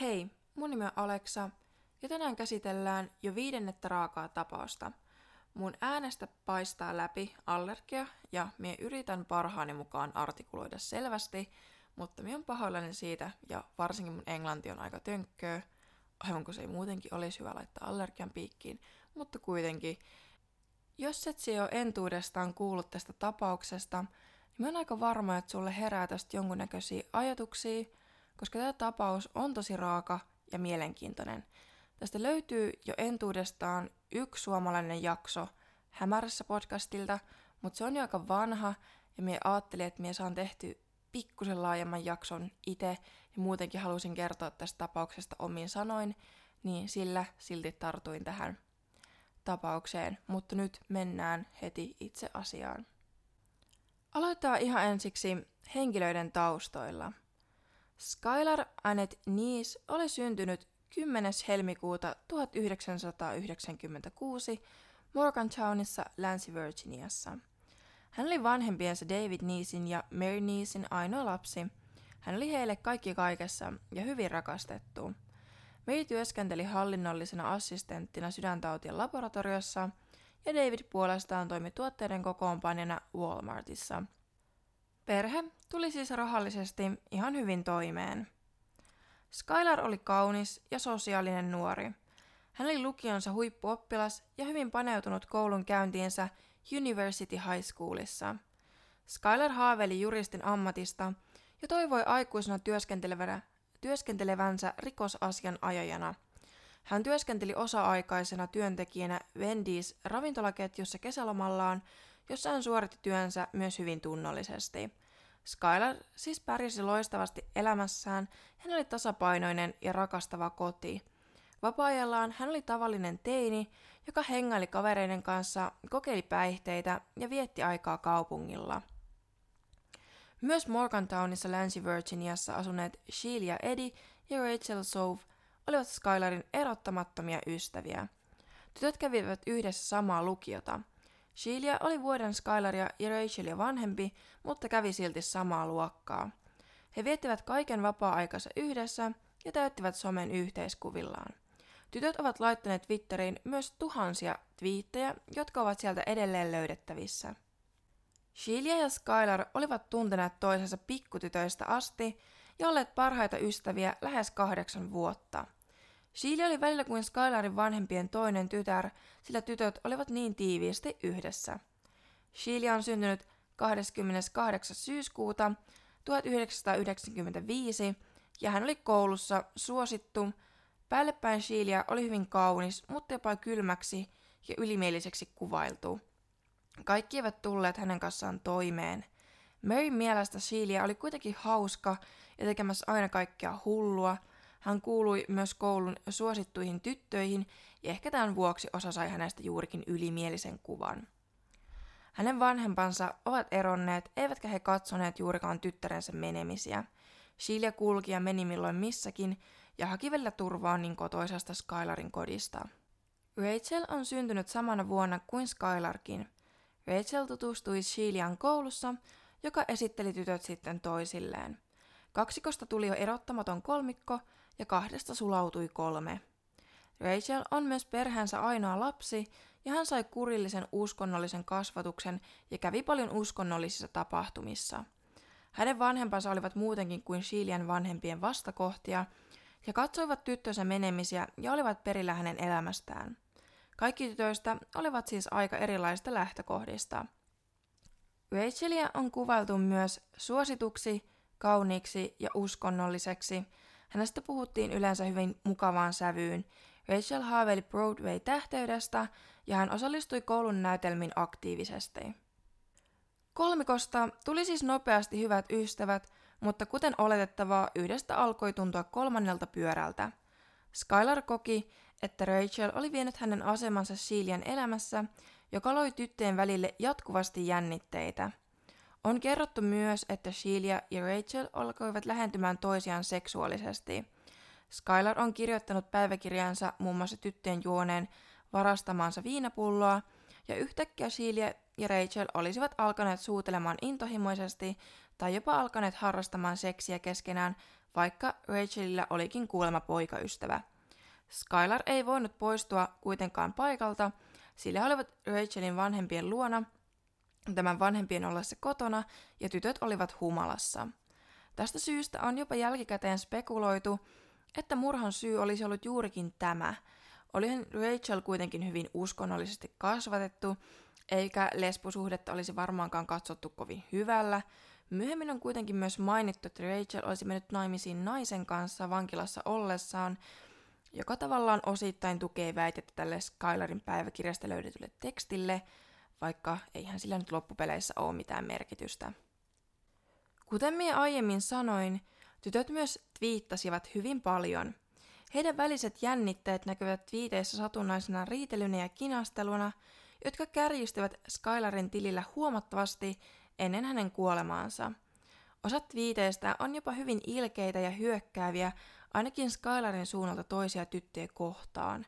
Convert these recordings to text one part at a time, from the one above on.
Hei, mun nimi on Aleksa ja tänään käsitellään jo viidennettä raakaa tapausta. Mun äänestä paistaa läpi allergia ja mie yritän parhaani mukaan artikuloida selvästi, mutta mie on pahoillani siitä ja varsinkin mun englanti on aika tönkköä, aivan kun se ei muutenkin olisi hyvä laittaa allergian piikkiin, mutta kuitenkin. Jos et se jo entuudestaan kuullut tästä tapauksesta, niin mä oon aika varma, että sulle herää tästä jonkunnäköisiä ajatuksia, koska tämä tapaus on tosi raaka ja mielenkiintoinen. Tästä löytyy jo entuudestaan yksi suomalainen jakso Hämärässä podcastilta, mutta se on jo aika vanha ja minä ajattelin, että minä saan tehty pikkusen laajemman jakson itse ja muutenkin halusin kertoa tästä tapauksesta omiin sanoin, niin sillä silti tartuin tähän tapaukseen, mutta nyt mennään heti itse asiaan. Aloitetaan ihan ensiksi henkilöiden taustoilla. Skylar Annette Nies oli syntynyt 10. helmikuuta 1996 Morgantownissa, Länsi-Virginiassa. Hän oli vanhempiensa David Neesin ja Mary Neesin ainoa lapsi. Hän oli heille kaikki kaikessa ja hyvin rakastettu. Mary työskenteli hallinnollisena assistenttina sydäntautien laboratoriossa ja David puolestaan toimi tuotteiden kokoonpanjana Walmartissa. Perhe tuli siis rahallisesti ihan hyvin toimeen. Skylar oli kaunis ja sosiaalinen nuori. Hän oli lukionsa huippuoppilas ja hyvin paneutunut koulun käyntiensä University High Schoolissa. Skylar haaveili juristin ammatista ja toivoi aikuisena työskentelevänsä rikosasian ajajana. Hän työskenteli osa-aikaisena työntekijänä Wendy's ravintolaketjussa kesälomallaan, jossa hän suoritti työnsä myös hyvin tunnollisesti. Skylar siis pärjäsi loistavasti elämässään, hän oli tasapainoinen ja rakastava koti. Vapaa-ajallaan hän oli tavallinen teini, joka hengaili kavereiden kanssa, kokeili päihteitä ja vietti aikaa kaupungilla. Myös Morgantownissa Länsi-Virginiassa asuneet Sheila Eddie ja Rachel Sove olivat Skylarin erottamattomia ystäviä. Tytöt kävivät yhdessä samaa lukiota – Sheila oli vuoden Skylaria ja Rachelia vanhempi, mutta kävi silti samaa luokkaa. He viettivät kaiken vapaa-aikansa yhdessä ja täyttivät somen yhteiskuvillaan. Tytöt ovat laittaneet Twitteriin myös tuhansia twiittejä, jotka ovat sieltä edelleen löydettävissä. Sheila ja Skylar olivat tunteneet toisensa pikkutytöistä asti ja olleet parhaita ystäviä lähes kahdeksan vuotta – Sheila oli välillä kuin Skylarin vanhempien toinen tytär, sillä tytöt olivat niin tiiviisti yhdessä. Sheila on syntynyt 28. syyskuuta 1995 ja hän oli koulussa suosittu. Päällepäin Sheila oli hyvin kaunis, mutta jopa kylmäksi ja ylimieliseksi kuvailtu. Kaikki eivät tulleet hänen kanssaan toimeen. Maryn mielestä Sheila oli kuitenkin hauska ja tekemässä aina kaikkea hullua – hän kuului myös koulun suosittuihin tyttöihin ja ehkä tämän vuoksi osa sai hänestä juurikin ylimielisen kuvan. Hänen vanhempansa ovat eronneet, eivätkä he katsoneet juurikaan tyttärensä menemisiä. Sheila kulki ja meni milloin missäkin ja haki välillä turvaa niin kotoisesta Skylarin kodista. Rachel on syntynyt samana vuonna kuin Skylarkin. Rachel tutustui Sheilaan koulussa, joka esitteli tytöt sitten toisilleen. Kaksikosta tuli jo erottamaton kolmikko, ja kahdesta sulautui kolme. Rachel on myös perheensä ainoa lapsi, ja hän sai kurillisen uskonnollisen kasvatuksen ja kävi paljon uskonnollisissa tapahtumissa. Hänen vanhempansa olivat muutenkin kuin Shilian vanhempien vastakohtia, ja katsoivat tyttönsä menemisiä ja olivat perillä hänen elämästään. Kaikki tytöistä olivat siis aika erilaisista lähtökohdista. Rachelia on kuvailtu myös suosituksi, kauniiksi ja uskonnolliseksi, Hänestä puhuttiin yleensä hyvin mukavaan sävyyn. Rachel haaveili Broadway-tähteydestä ja hän osallistui koulun näytelmiin aktiivisesti. Kolmikosta tuli siis nopeasti hyvät ystävät, mutta kuten oletettavaa, yhdestä alkoi tuntua kolmannelta pyörältä. Skylar koki, että Rachel oli vienyt hänen asemansa Sheilan elämässä, joka loi tyttöjen välille jatkuvasti jännitteitä – on kerrottu myös, että Sheila ja Rachel alkoivat lähentymään toisiaan seksuaalisesti. Skylar on kirjoittanut päiväkirjansa muun muassa tyttöjen juoneen varastamaansa viinapulloa, ja yhtäkkiä Sheila ja Rachel olisivat alkaneet suutelemaan intohimoisesti tai jopa alkaneet harrastamaan seksiä keskenään, vaikka Rachelilla olikin kuulemma poikaystävä. Skylar ei voinut poistua kuitenkaan paikalta, sillä he olivat Rachelin vanhempien luona, tämän vanhempien ollessa kotona, ja tytöt olivat humalassa. Tästä syystä on jopa jälkikäteen spekuloitu, että murhan syy olisi ollut juurikin tämä. Olihan Rachel kuitenkin hyvin uskonnollisesti kasvatettu, eikä lesbosuhdetta olisi varmaankaan katsottu kovin hyvällä. Myöhemmin on kuitenkin myös mainittu, että Rachel olisi mennyt naimisiin naisen kanssa vankilassa ollessaan, joka tavallaan osittain tukee väitettä tälle Skylarin päiväkirjasta löydetylle tekstille, vaikka eihän sillä nyt loppupeleissä ole mitään merkitystä. Kuten minä aiemmin sanoin, tytöt myös twiittasivat hyvin paljon. Heidän väliset jännitteet näkyvät twiiteissä satunnaisena riitelynä ja kinasteluna, jotka kärjistivät Skylarin tilillä huomattavasti ennen hänen kuolemaansa. Osa twiiteistä on jopa hyvin ilkeitä ja hyökkääviä, ainakin Skylarin suunnalta toisia tyttöjä kohtaan.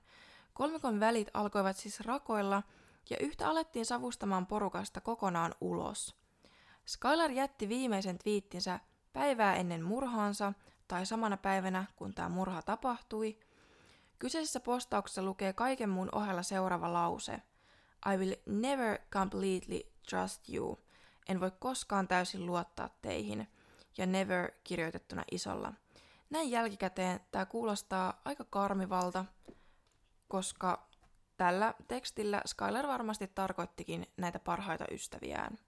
Kolmikon välit alkoivat siis rakoilla, ja yhtä alettiin savustamaan porukasta kokonaan ulos. Skylar jätti viimeisen twiittinsä päivää ennen murhaansa, tai samana päivänä, kun tämä murha tapahtui. Kyseisessä postauksessa lukee kaiken muun ohella seuraava lause. I will never completely trust you. En voi koskaan täysin luottaa teihin. Ja never kirjoitettuna isolla. Näin jälkikäteen tämä kuulostaa aika karmivalta, koska tällä tekstillä Skylar varmasti tarkoittikin näitä parhaita ystäviään.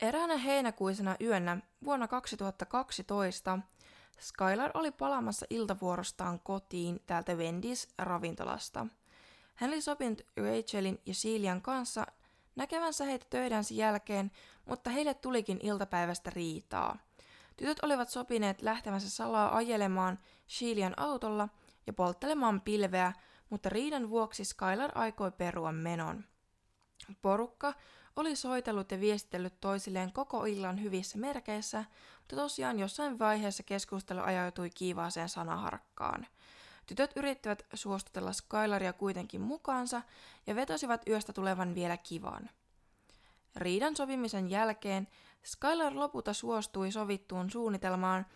Eräänä heinäkuisena yönä vuonna 2012 Skylar oli palaamassa iltavuorostaan kotiin täältä Wendy's ravintolasta. Hän oli sopinut Rachelin ja Celian kanssa näkevänsä heitä töidänsä jälkeen, mutta heille tulikin iltapäivästä riitaa. Tytöt olivat sopineet lähtevänsä salaa ajelemaan Shilian autolla ja polttelemaan pilveä, mutta riidan vuoksi Skylar aikoi perua menon. Porukka oli soitellut ja viestitellyt toisilleen koko illan hyvissä merkeissä, mutta tosiaan jossain vaiheessa keskustelu ajautui kiivaaseen sanaharkkaan. Tytöt yrittivät suostutella Skylaria kuitenkin mukaansa ja vetosivat yöstä tulevan vielä kivan. Riidan sopimisen jälkeen Skylar lopulta suostui sovittuun suunnitelmaan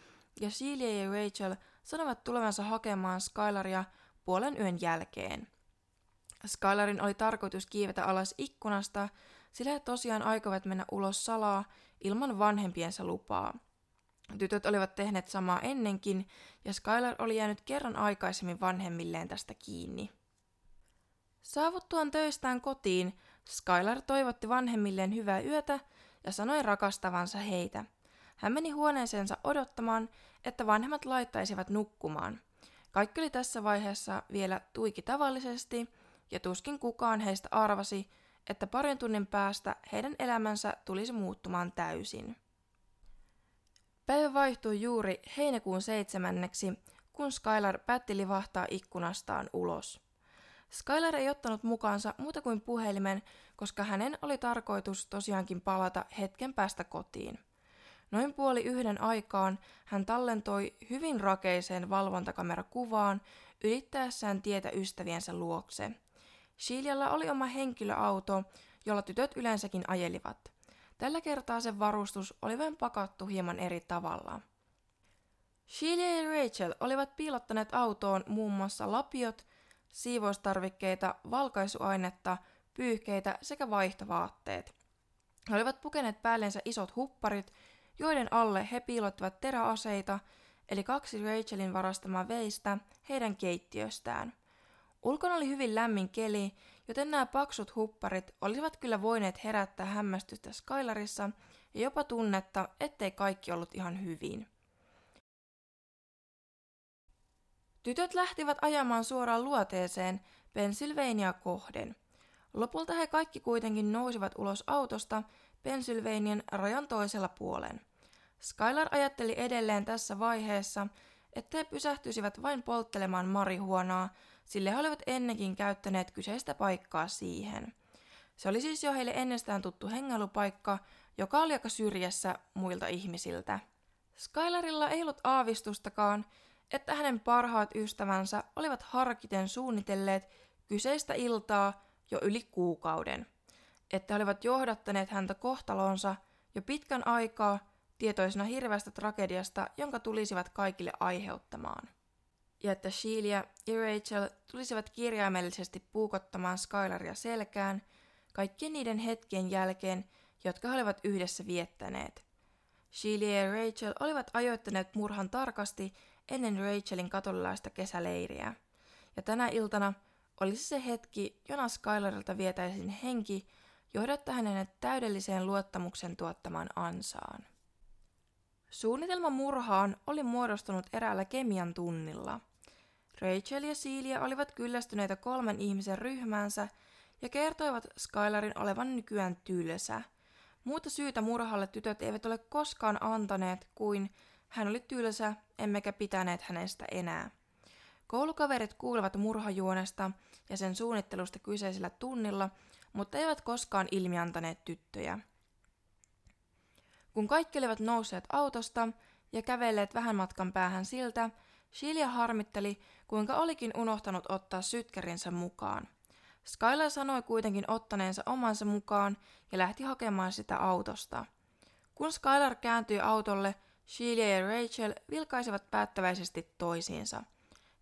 ja Celia ja Rachel sanovat tulevansa hakemaan Skylaria puolen yön jälkeen. Skylarin oli tarkoitus kiivetä alas ikkunasta, sillä he tosiaan aikovat mennä ulos salaa ilman vanhempiensa lupaa. Tytöt olivat tehneet samaa ennenkin, ja Skylar oli jäänyt kerran aikaisemmin vanhemmilleen tästä kiinni. Saavuttuaan töistään kotiin, Skylar toivotti vanhemmilleen hyvää yötä ja sanoi rakastavansa heitä. Hän meni huoneeseensa odottamaan, että vanhemmat laittaisivat nukkumaan. Kaikki oli tässä vaiheessa vielä tuiki tavallisesti, ja tuskin kukaan heistä arvasi, että parin tunnin päästä heidän elämänsä tulisi muuttumaan täysin. Päivä vaihtui juuri heinäkuun seitsemänneksi, kun Skylar päätti livahtaa ikkunastaan ulos. Skylar ei ottanut mukaansa muuta kuin puhelimen, koska hänen oli tarkoitus tosiaankin palata hetken päästä kotiin. Noin puoli yhden aikaan hän tallentoi hyvin rakeiseen valvontakamerakuvaan ylittäessään tietä ystäviensä luokse – Shilialla oli oma henkilöauto, jolla tytöt yleensäkin ajelivat. Tällä kertaa se varustus oli vain pakattu hieman eri tavalla. Sheila ja Rachel olivat piilottaneet autoon muun muassa lapiot, siivoustarvikkeita, valkaisuainetta, pyyhkeitä sekä vaihtovaatteet. He olivat pukeneet päällensä isot hupparit, joiden alle he piilottivat teräaseita, eli kaksi Rachelin varastamaa veistä heidän keittiöstään. Ulkona oli hyvin lämmin keli, joten nämä paksut hupparit olisivat kyllä voineet herättää hämmästystä Skylarissa ja jopa tunnetta, ettei kaikki ollut ihan hyvin. Tytöt lähtivät ajamaan suoraan luoteeseen Pennsylvania kohden. Lopulta he kaikki kuitenkin nousivat ulos autosta Pennsylvanian rajan toisella puolen. Skylar ajatteli edelleen tässä vaiheessa, että he pysähtyisivät vain polttelemaan marihuonaa, sillä he olivat ennenkin käyttäneet kyseistä paikkaa siihen. Se oli siis jo heille ennestään tuttu hengailupaikka, joka oli aika syrjässä muilta ihmisiltä. Skylarilla ei ollut aavistustakaan, että hänen parhaat ystävänsä olivat harkiten suunnitelleet kyseistä iltaa jo yli kuukauden, että he olivat johdattaneet häntä kohtalonsa jo pitkän aikaa tietoisena hirveästä tragediasta, jonka tulisivat kaikille aiheuttamaan. Ja että Sheila ja Rachel tulisivat kirjaimellisesti puukottamaan Skylaria selkään kaikkien niiden hetkien jälkeen, jotka he olivat yhdessä viettäneet. Sheila ja Rachel olivat ajoittaneet murhan tarkasti ennen Rachelin katolilaista kesäleiriä. Ja tänä iltana olisi se hetki, jona Skylarilta vietäisiin henki johdatta hänen täydelliseen luottamuksen tuottamaan ansaan. Suunnitelma murhaan oli muodostunut eräällä kemian tunnilla. Rachel ja Celia olivat kyllästyneitä kolmen ihmisen ryhmäänsä ja kertoivat Skylarin olevan nykyään tylsä. Muuta syytä murhalle tytöt eivät ole koskaan antaneet kuin hän oli tylsä, emmekä pitäneet hänestä enää. Koulukaverit kuulevat murhajuonesta ja sen suunnittelusta kyseisellä tunnilla, mutta eivät koskaan ilmiantaneet tyttöjä. Kun kaikki olivat nousseet autosta ja kävelleet vähän matkan päähän siltä, Shilia harmitteli, kuinka olikin unohtanut ottaa sytkärinsä mukaan. Skylar sanoi kuitenkin ottaneensa omansa mukaan ja lähti hakemaan sitä autosta. Kun Skylar kääntyi autolle, Sheila ja Rachel vilkaisivat päättäväisesti toisiinsa.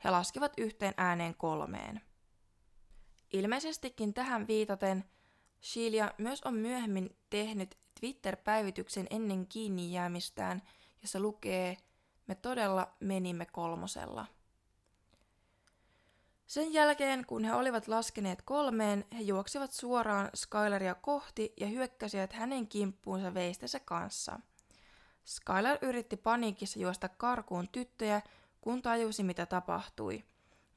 He laskivat yhteen ääneen kolmeen. Ilmeisestikin tähän viitaten Sheila myös on myöhemmin tehnyt Twitter-päivityksen ennen kiinni jäämistään, jossa lukee Me todella menimme kolmosella. Sen jälkeen, kun he olivat laskeneet kolmeen, he juoksivat suoraan Skylaria kohti ja hyökkäsivät hänen kimppuunsa veistensä kanssa. Skylar yritti paniikissa juosta karkuun tyttöjä, kun tajusi mitä tapahtui,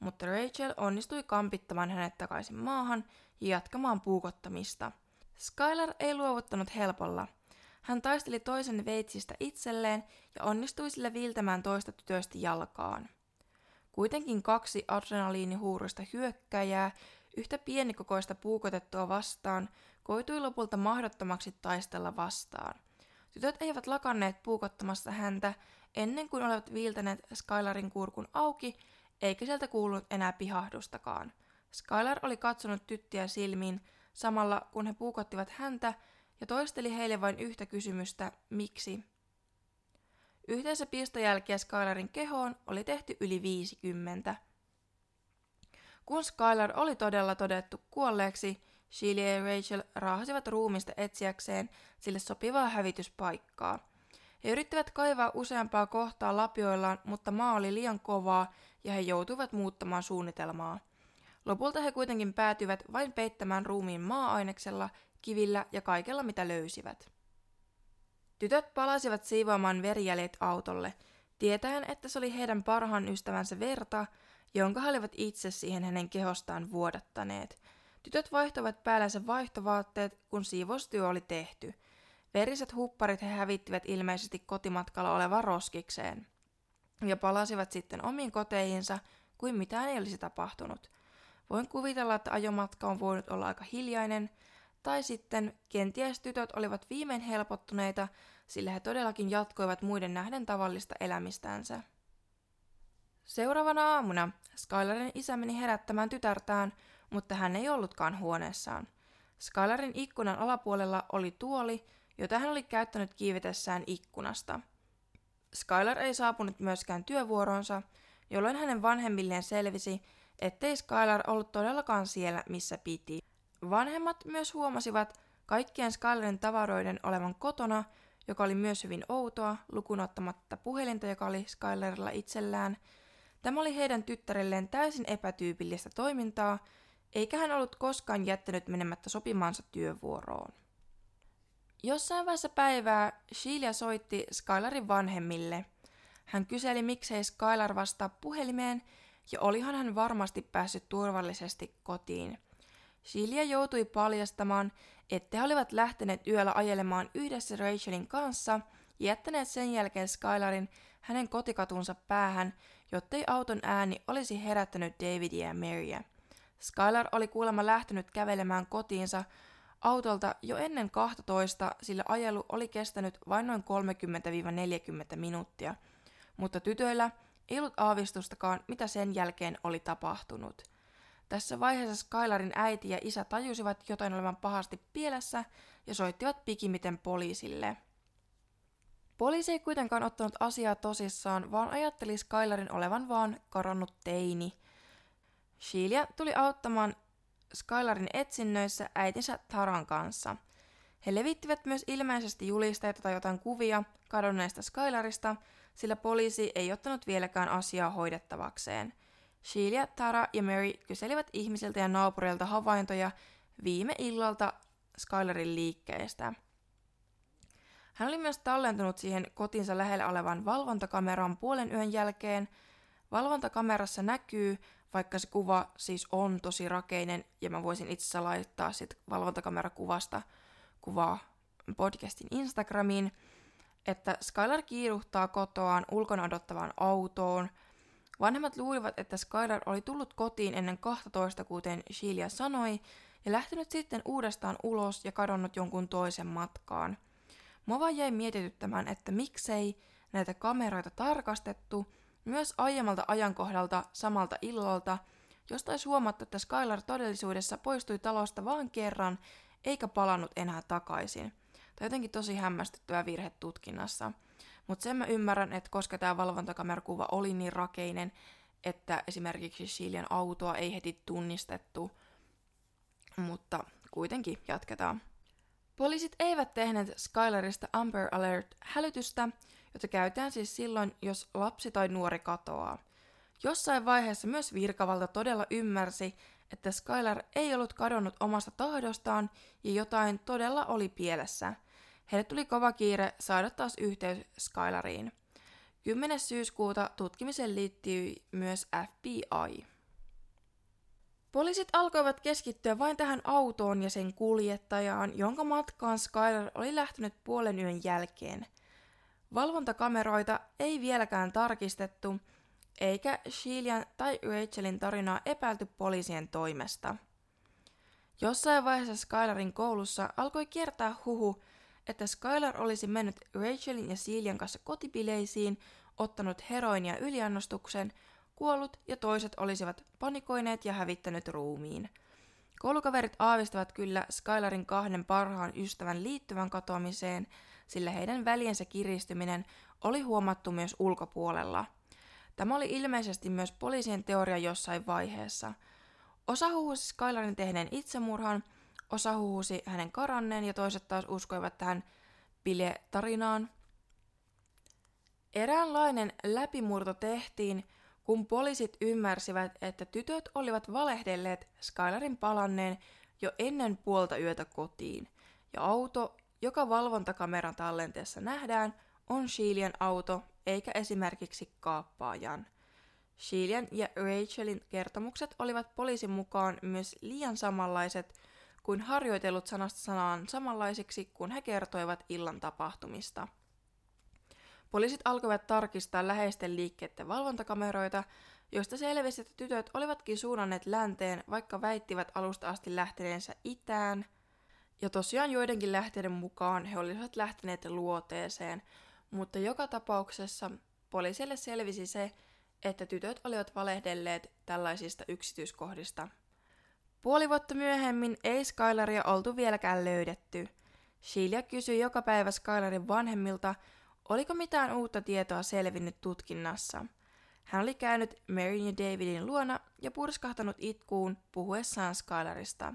mutta Rachel onnistui kampittamaan hänet takaisin maahan ja jatkamaan puukottamista. Skylar ei luovuttanut helpolla. Hän taisteli toisen veitsistä itselleen ja onnistui sillä viiltämään toista tytöstä jalkaan. Kuitenkin kaksi adrenaliinihuuruista hyökkäjää, yhtä pienikokoista puukotettua vastaan, koitui lopulta mahdottomaksi taistella vastaan. Tytöt eivät lakanneet puukottamassa häntä ennen kuin olivat viiltäneet Skylarin kurkun auki, eikä sieltä kuulunut enää pihahdustakaan. Skylar oli katsonut tyttiä silmiin samalla kun he puukottivat häntä ja toisteli heille vain yhtä kysymystä, miksi. Yhteensä pistojälkiä Skylarin kehoon oli tehty yli 50. Kun Skylar oli todella todettu kuolleeksi, Sheila ja Rachel raahasivat ruumista etsiäkseen sille sopivaa hävityspaikkaa. He yrittivät kaivaa useampaa kohtaa lapioillaan, mutta maa oli liian kovaa ja he joutuivat muuttamaan suunnitelmaa. Lopulta he kuitenkin päätyivät vain peittämään ruumiin maa-aineksella, kivillä ja kaikella mitä löysivät. Tytöt palasivat siivoamaan verijäljet autolle, tietäen, että se oli heidän parhaan ystävänsä verta, jonka he olivat itse siihen hänen kehostaan vuodattaneet. Tytöt vaihtoivat päällänsä vaihtovaatteet, kun siivoustyö oli tehty. Veriset hupparit he hävittivät ilmeisesti kotimatkalla olevan roskikseen. Ja palasivat sitten omiin koteihinsa, kuin mitään ei olisi tapahtunut. Voin kuvitella, että ajomatka on voinut olla aika hiljainen, tai sitten kenties tytöt olivat viimein helpottuneita, sillä he todellakin jatkoivat muiden nähden tavallista elämistänsä. Seuraavana aamuna Skylarin isä meni herättämään tytärtään, mutta hän ei ollutkaan huoneessaan. Skylarin ikkunan alapuolella oli tuoli, jota hän oli käyttänyt kiivetessään ikkunasta. Skylar ei saapunut myöskään työvuoronsa, jolloin hänen vanhemmilleen selvisi, ettei Skylar ollut todellakaan siellä, missä piti. Vanhemmat myös huomasivat kaikkien Skylarin tavaroiden olevan kotona, joka oli myös hyvin outoa, lukunottamatta puhelinta, joka oli Skylarilla itsellään. Tämä oli heidän tyttärelleen täysin epätyypillistä toimintaa, eikä hän ollut koskaan jättänyt menemättä sopimaansa työvuoroon. Jossain vaiheessa päivää Sheila soitti Skylarin vanhemmille. Hän kyseli, miksei Skylar vastaa puhelimeen, ja olihan hän varmasti päässyt turvallisesti kotiin. Sheila joutui paljastamaan, että he olivat lähteneet yöllä ajelemaan yhdessä Rachelin kanssa ja jättäneet sen jälkeen Skylarin hänen kotikatunsa päähän, jottei auton ääni olisi herättänyt Davidia ja Maryä. Skylar oli kuulemma lähtenyt kävelemään kotiinsa autolta jo ennen 12, sillä ajelu oli kestänyt vain noin 30-40 minuuttia, mutta tytöillä ei ollut aavistustakaan, mitä sen jälkeen oli tapahtunut. Tässä vaiheessa Skylarin äiti ja isä tajusivat jotain olevan pahasti pielessä ja soittivat pikimiten poliisille. Poliisi ei kuitenkaan ottanut asiaa tosissaan, vaan ajatteli Skylarin olevan vaan karannut teini. Sheila tuli auttamaan Skylarin etsinnöissä äitinsä Taran kanssa. He levittivät myös ilmeisesti julisteita tai jotain kuvia kadonneesta Skylarista, sillä poliisi ei ottanut vieläkään asiaa hoidettavakseen. Sheila, Tara ja Mary kyselivät ihmisiltä ja naapureilta havaintoja viime illalta Skylarin liikkeestä. Hän oli myös tallentunut siihen kotinsa lähellä olevan valvontakameran puolen yön jälkeen. Valvontakamerassa näkyy, vaikka se kuva siis on tosi rakeinen, ja mä voisin itse asiassa laittaa sit valvontakamerakuvasta kuvaa podcastin Instagramiin, että Skylar kiiruhtaa kotoaan ulkona odottavaan autoon. Vanhemmat luulivat, että Skylar oli tullut kotiin ennen 12, kuten Sheila sanoi, ja lähtenyt sitten uudestaan ulos ja kadonnut jonkun toisen matkaan. Vaan jäi mietityttämään, että miksei näitä kameroita tarkastettu myös aiemmalta ajankohdalta samalta illalta, josta olisi huomattu, että Skylar todellisuudessa poistui talosta vain kerran eikä palannut enää takaisin. Tai jotenkin tosi hämmästyttävä virhe tutkinnassa. Mutta sen mä ymmärrän, että koska tämä valvontakamerakuva oli niin rakeinen, että esimerkiksi Shilian autoa ei heti tunnistettu, mutta kuitenkin jatketaan. Poliisit eivät tehneet Skylarista Amber Alert-hälytystä, jota käytetään siis silloin, jos lapsi tai nuori katoaa. Jossain vaiheessa myös virkavalta todella ymmärsi, että Skylar ei ollut kadonnut omasta tahdostaan ja jotain todella oli pielessä. Heille tuli kova kiire saada taas yhteys Skylariin. 10. syyskuuta tutkimiseen liittyi myös FBI. Poliisit alkoivat keskittyä vain tähän autoon ja sen kuljettajaan, jonka matkaan Skylar oli lähtenyt puolen yön jälkeen. Valvontakameroita ei vieläkään tarkistettu, eikä Shilian tai Rachelin tarinaa epäilty poliisien toimesta. Jossain vaiheessa Skylarin koulussa alkoi kiertää huhu, että Skylar olisi mennyt Rachelin ja Celian kanssa kotipileisiin, ottanut heroinia yliannostuksen, kuollut ja toiset olisivat panikoineet ja hävittänyt ruumiin. Koulukaverit aavistavat kyllä Skylarin kahden parhaan ystävän liittyvän katoamiseen, sillä heidän väliensä kiristyminen oli huomattu myös ulkopuolella. Tämä oli ilmeisesti myös poliisien teoria jossain vaiheessa. Osa huhusi Skylarin tehneen itsemurhan, osa huhusi hänen karanneen ja toiset taas uskoivat tähän bile-tarinaan. Eräänlainen läpimurto tehtiin, kun poliisit ymmärsivät, että tytöt olivat valehdelleet Skylarin palanneen jo ennen puolta yötä kotiin, ja auto, joka valvontakameran tallenteessa nähdään, on Shilian auto, eikä esimerkiksi kaappaajan. Shilian ja Rachelin kertomukset olivat poliisin mukaan myös liian samanlaiset kuin harjoitellut sanasta sanaan samanlaisiksi, kun he kertoivat illan tapahtumista. Poliisit alkoivat tarkistaa läheisten liikkeiden valvontakameroita, joista selvisi, että tytöt olivatkin suunnanneet länteen, vaikka väittivät alusta asti lähteneensä itään. Ja tosiaan joidenkin lähteiden mukaan he olisivat lähteneet luoteeseen, mutta joka tapauksessa poliisille selvisi se, että tytöt olivat valehdelleet tällaisista yksityiskohdista. Puoli vuotta myöhemmin ei Skylaria oltu vieläkään löydetty. Sheila kysyi joka päivä Skylarin vanhemmilta, Oliko mitään uutta tietoa selvinnyt tutkinnassa? Hän oli käynyt Maryn ja Davidin luona ja purskahtanut itkuun puhuessaan Skylarista.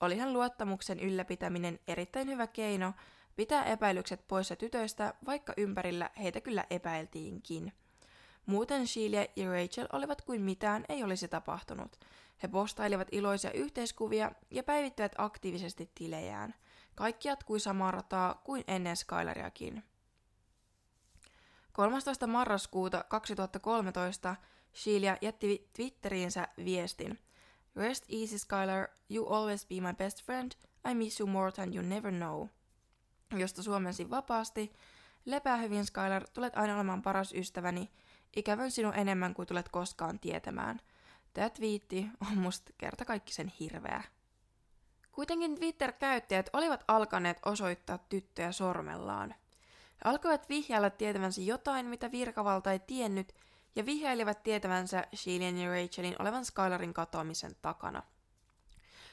Olihan luottamuksen ylläpitäminen erittäin hyvä keino pitää epäilykset poissa tytöistä, vaikka ympärillä heitä kyllä epäiltiinkin. Muuten Sheila ja Rachel olivat kuin mitään ei olisi tapahtunut. He postailivat iloisia yhteiskuvia ja päivittivät aktiivisesti tilejään. Kaikki jatkui samaa rataa kuin ennen Skylariakin. 13. marraskuuta 2013 Sheila jätti Twitteriinsä viestin. Rest easy Skylar, you always be my best friend, I miss you more than you never know. Josta suomensi vapaasti, lepää hyvin Skylar, tulet aina olemaan paras ystäväni, ikävön sinun enemmän kuin tulet koskaan tietämään. Tämä twiitti on musta kertakaikkisen hirveä. Kuitenkin Twitter-käyttäjät olivat alkaneet osoittaa tyttöjä sormellaan. He alkoivat vihjailla tietävänsä jotain, mitä virkavalta ei tiennyt, ja vihjailivat tietävänsä Sheilan ja Rachelin olevan Skylarin katoamisen takana.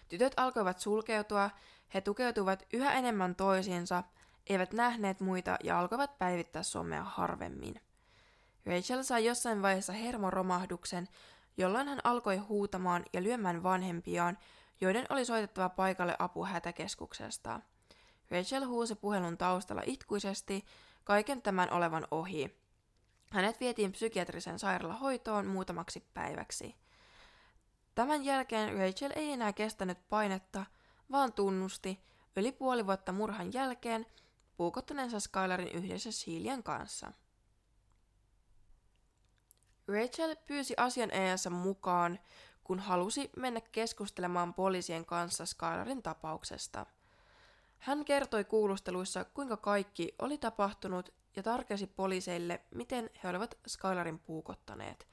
Tytöt alkoivat sulkeutua, he tukeutuvat yhä enemmän toisiinsa, eivät nähneet muita ja alkoivat päivittää somea harvemmin. Rachel sai jossain vaiheessa hermoromahduksen, jolloin hän alkoi huutamaan ja lyömään vanhempiaan, joiden oli soitettava paikalle apu hätäkeskuksesta. Rachel huusi puhelun taustalla itkuisesti, kaiken tämän olevan ohi. Hänet vietiin psykiatrisen sairaalahoitoon muutamaksi päiväksi. Tämän jälkeen Rachel ei enää kestänyt painetta, vaan tunnusti yli puoli vuotta murhan jälkeen puukottaneensa Skylarin yhdessä Shelian kanssa. Rachel pyysi asianajansa mukaan, kun halusi mennä keskustelemaan poliisien kanssa Skylarin tapauksesta. Hän kertoi kuulusteluissa, kuinka kaikki oli tapahtunut ja tarkesi poliiseille, miten he olivat Skylarin puukottaneet.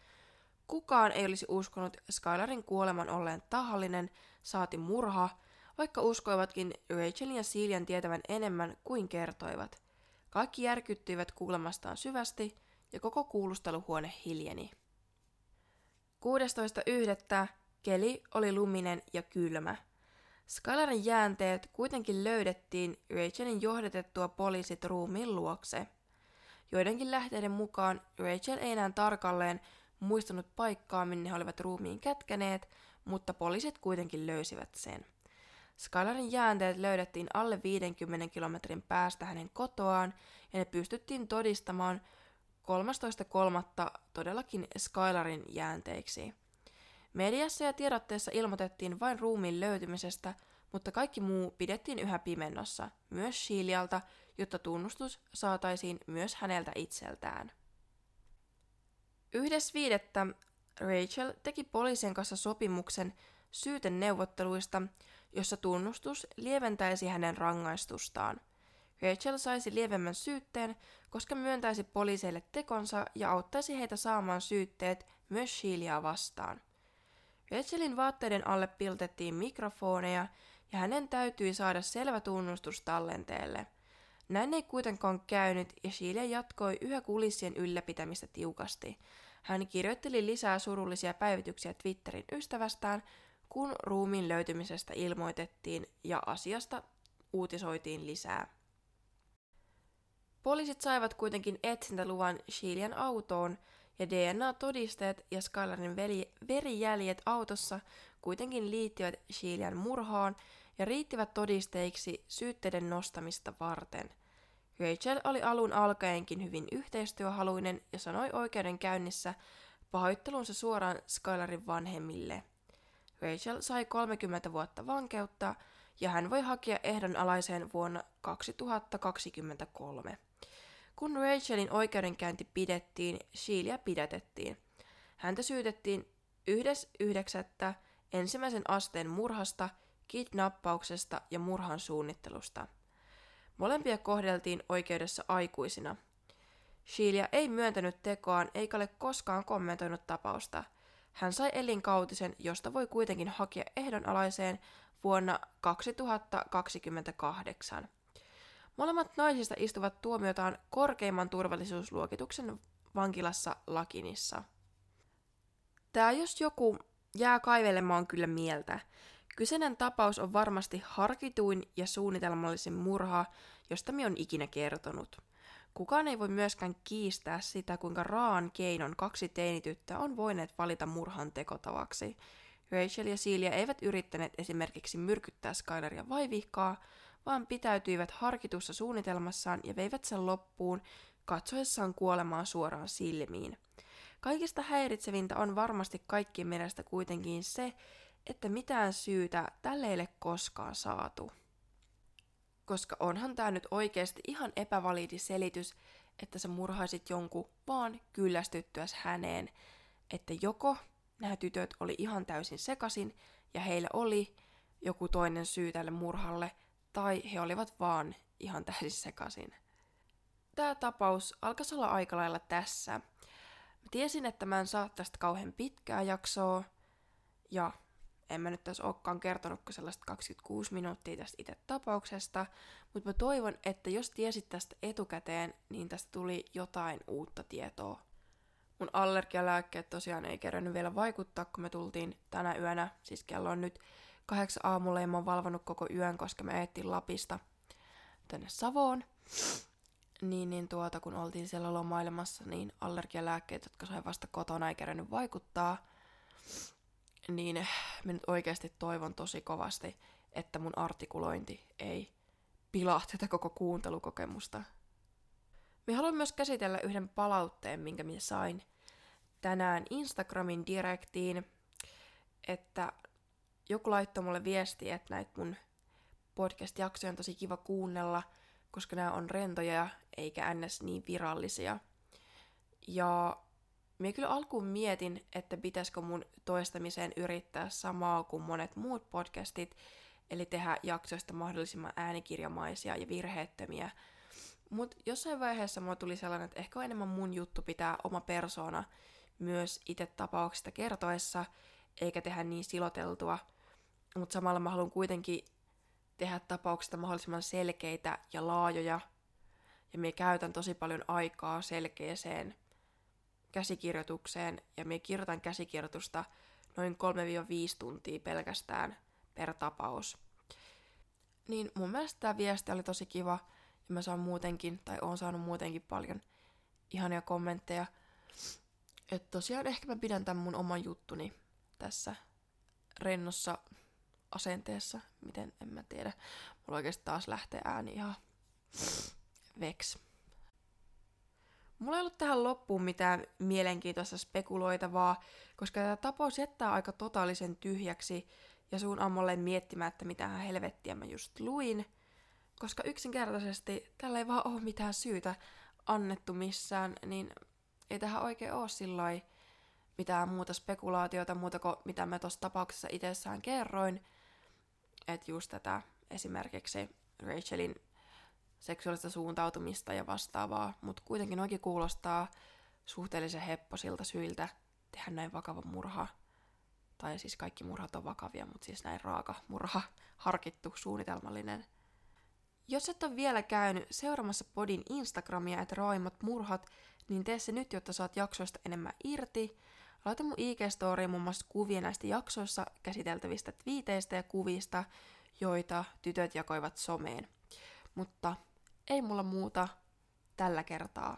Kukaan ei olisi uskonut Skylarin kuoleman olleen tahallinen, saati murha, vaikka uskoivatkin Rachelin ja Celian tietävän enemmän kuin kertoivat. Kaikki järkyttyivät kuulemastaan syvästi ja koko kuulusteluhuone hiljeni. 16.1. keli oli luminen ja kylmä. Skylarin jäänteet kuitenkin löydettiin Rachelin johdetettua poliisit ruumiin luokse. Joidenkin lähteiden mukaan Rachel ei enää tarkalleen muistanut paikkaa, minne he olivat ruumiin kätkäneet, mutta poliisit kuitenkin löysivät sen. Skylarin jäänteet löydettiin alle 50 kilometrin päästä hänen kotoaan ja ne pystyttiin todistamaan 13.3. todellakin Skylarin jäänteiksi. Mediassa ja tiedotteessa ilmoitettiin vain ruumiin löytymisestä, mutta kaikki muu pidettiin yhä pimennossa, myös Shilialta, jotta tunnustus saataisiin myös häneltä itseltään. Yhdessä viidettä Rachel teki poliisien kanssa sopimuksen syyteneuvotteluista, jossa tunnustus lieventäisi hänen rangaistustaan. Rachel saisi lievemmän syytteen, koska myöntäisi poliiseille tekonsa ja auttaisi heitä saamaan syytteet myös Sheilia vastaan. Rachelin vaatteiden alle piltettiin mikrofoneja ja hänen täytyi saada selvä tunnustus tallenteelle. Näin ei kuitenkaan käynyt ja Sheila jatkoi yhä kulissien ylläpitämistä tiukasti. Hän kirjoitteli lisää surullisia päivityksiä Twitterin ystävästään, kun ruumiin löytymisestä ilmoitettiin ja asiasta uutisoitiin lisää. Poliisit saivat kuitenkin etsintäluvan Shilian autoon ja DNA-todisteet ja Skylarin verijäljet autossa kuitenkin liittyvät Shilian murhaan ja riittivät todisteiksi syytteiden nostamista varten. Rachel oli alun alkaenkin hyvin yhteistyöhaluinen ja sanoi oikeudenkäynnissä pahoittelunsa suoraan Skylarin vanhemmille. Rachel sai 30 vuotta vankeutta ja hän voi hakea ehdonalaiseen vuonna 2023. Kun Rachelin oikeudenkäynti pidettiin, Sheilia pidätettiin. Häntä syytettiin 1.9. ensimmäisen asteen murhasta, kidnappauksesta ja murhan suunnittelusta. Molempia kohdeltiin oikeudessa aikuisina. Sheilia ei myöntänyt tekoaan eikä ole koskaan kommentoinut tapausta. Hän sai elinkautisen, josta voi kuitenkin hakea ehdonalaiseen vuonna 2028. Molemmat naisista istuvat tuomiotaan korkeimman turvallisuusluokituksen vankilassa Lakinissa. Tämä jos joku jää kaivelemaan kyllä mieltä. Kyseinen tapaus on varmasti harkituin ja suunnitelmallisin murha, josta mi on ikinä kertonut. Kukaan ei voi myöskään kiistää sitä, kuinka raan keinon kaksi teinityttä on voineet valita murhan tekotavaksi. Rachel ja Celia eivät yrittäneet esimerkiksi myrkyttää Skyleria vaivihkaa, vaan pitäytyivät harkitussa suunnitelmassaan ja veivät sen loppuun katsoessaan kuolemaa suoraan silmiin. Kaikista häiritsevintä on varmasti kaikkien mielestä kuitenkin se, että mitään syytä tälle ei ole koskaan saatu. Koska onhan tämä nyt oikeasti ihan epävalidi selitys, että sä murhaisit jonkun vaan kyllästyttyäs häneen, että joko nämä tytöt oli ihan täysin sekasin ja heillä oli joku toinen syy tälle murhalle – tai he olivat vaan ihan täysin sekasin. Tämä tapaus alkaisi olla aika lailla tässä. Mä tiesin, että mä en saa tästä kauhean pitkää jaksoa, ja en mä nyt tässä olekaan kertonut sellaista 26 minuuttia tästä itse tapauksesta, mutta mä toivon, että jos tiesit tästä etukäteen, niin tästä tuli jotain uutta tietoa. Mun allergialääkkeet tosiaan ei kerännyt vielä vaikuttaa, kun me tultiin tänä yönä, siis kello on nyt kahdeksan aamulla ja mä oon valvonut koko yön, koska me eettiin Lapista tänne Savoon. niin, niin tuota, kun oltiin siellä lomailemassa, niin allergialääkkeet, jotka sai vasta kotona, ei kerännyt vaikuttaa. Niin mä nyt oikeasti toivon tosi kovasti, että mun artikulointi ei pilaa tätä koko kuuntelukokemusta. Me haluan myös käsitellä yhden palautteen, minkä minä sain tänään Instagramin direktiin, että joku laittoi mulle viesti, että näitä mun podcast-jaksoja on tosi kiva kuunnella, koska nämä on rentoja eikä ns. niin virallisia. Ja minä kyllä alkuun mietin, että pitäisikö mun toistamiseen yrittää samaa kuin monet muut podcastit, eli tehdä jaksoista mahdollisimman äänikirjamaisia ja virheettömiä. Mutta jossain vaiheessa mulla tuli sellainen, että ehkä on enemmän mun juttu pitää oma persona myös itse tapauksista kertoessa, eikä tehdä niin siloteltua. Mutta samalla mä haluan kuitenkin tehdä tapauksista mahdollisimman selkeitä ja laajoja. Ja me käytän tosi paljon aikaa selkeäseen käsikirjoitukseen, ja me kirjoitan käsikirjoitusta noin 3-5 tuntia pelkästään per tapaus. Niin mun mielestä tämä viesti oli tosi kiva, ja mä saan muutenkin, tai oon saanut muutenkin paljon ihania kommentteja. Että tosiaan ehkä mä pidän tämän mun oman juttuni tässä rennossa asenteessa, miten en mä tiedä. Mulla oikeasti taas lähtee ääni ihan veks. Mulla ei ollut tähän loppuun mitään mielenkiintoista spekuloitavaa, koska tämä tapaus jättää aika totaalisen tyhjäksi ja suun ammolle miettimään, että mitä helvettiä mä just luin, koska yksinkertaisesti tällä ei vaan ole mitään syytä annettu missään, niin ei tähän oikein ole sillä mitään muuta spekulaatiota, muuta kuin mitä mä tuossa tapauksessa itsessään kerroin, että just tätä esimerkiksi Rachelin seksuaalista suuntautumista ja vastaavaa, mutta kuitenkin oikein kuulostaa suhteellisen hepposilta syiltä tehdä näin vakava murha. Tai siis kaikki murhat on vakavia, mutta siis näin raaka murha, harkittu, suunnitelmallinen. Jos et ole vielä käynyt seuraamassa podin Instagramia, että raaimmat murhat, niin tee se nyt, jotta saat jaksoista enemmän irti. Laita mun IG-storiin muun muassa kuvia näistä jaksoissa käsiteltävistä twiiteistä ja kuvista, joita tytöt jakoivat someen. Mutta ei mulla muuta tällä kertaa.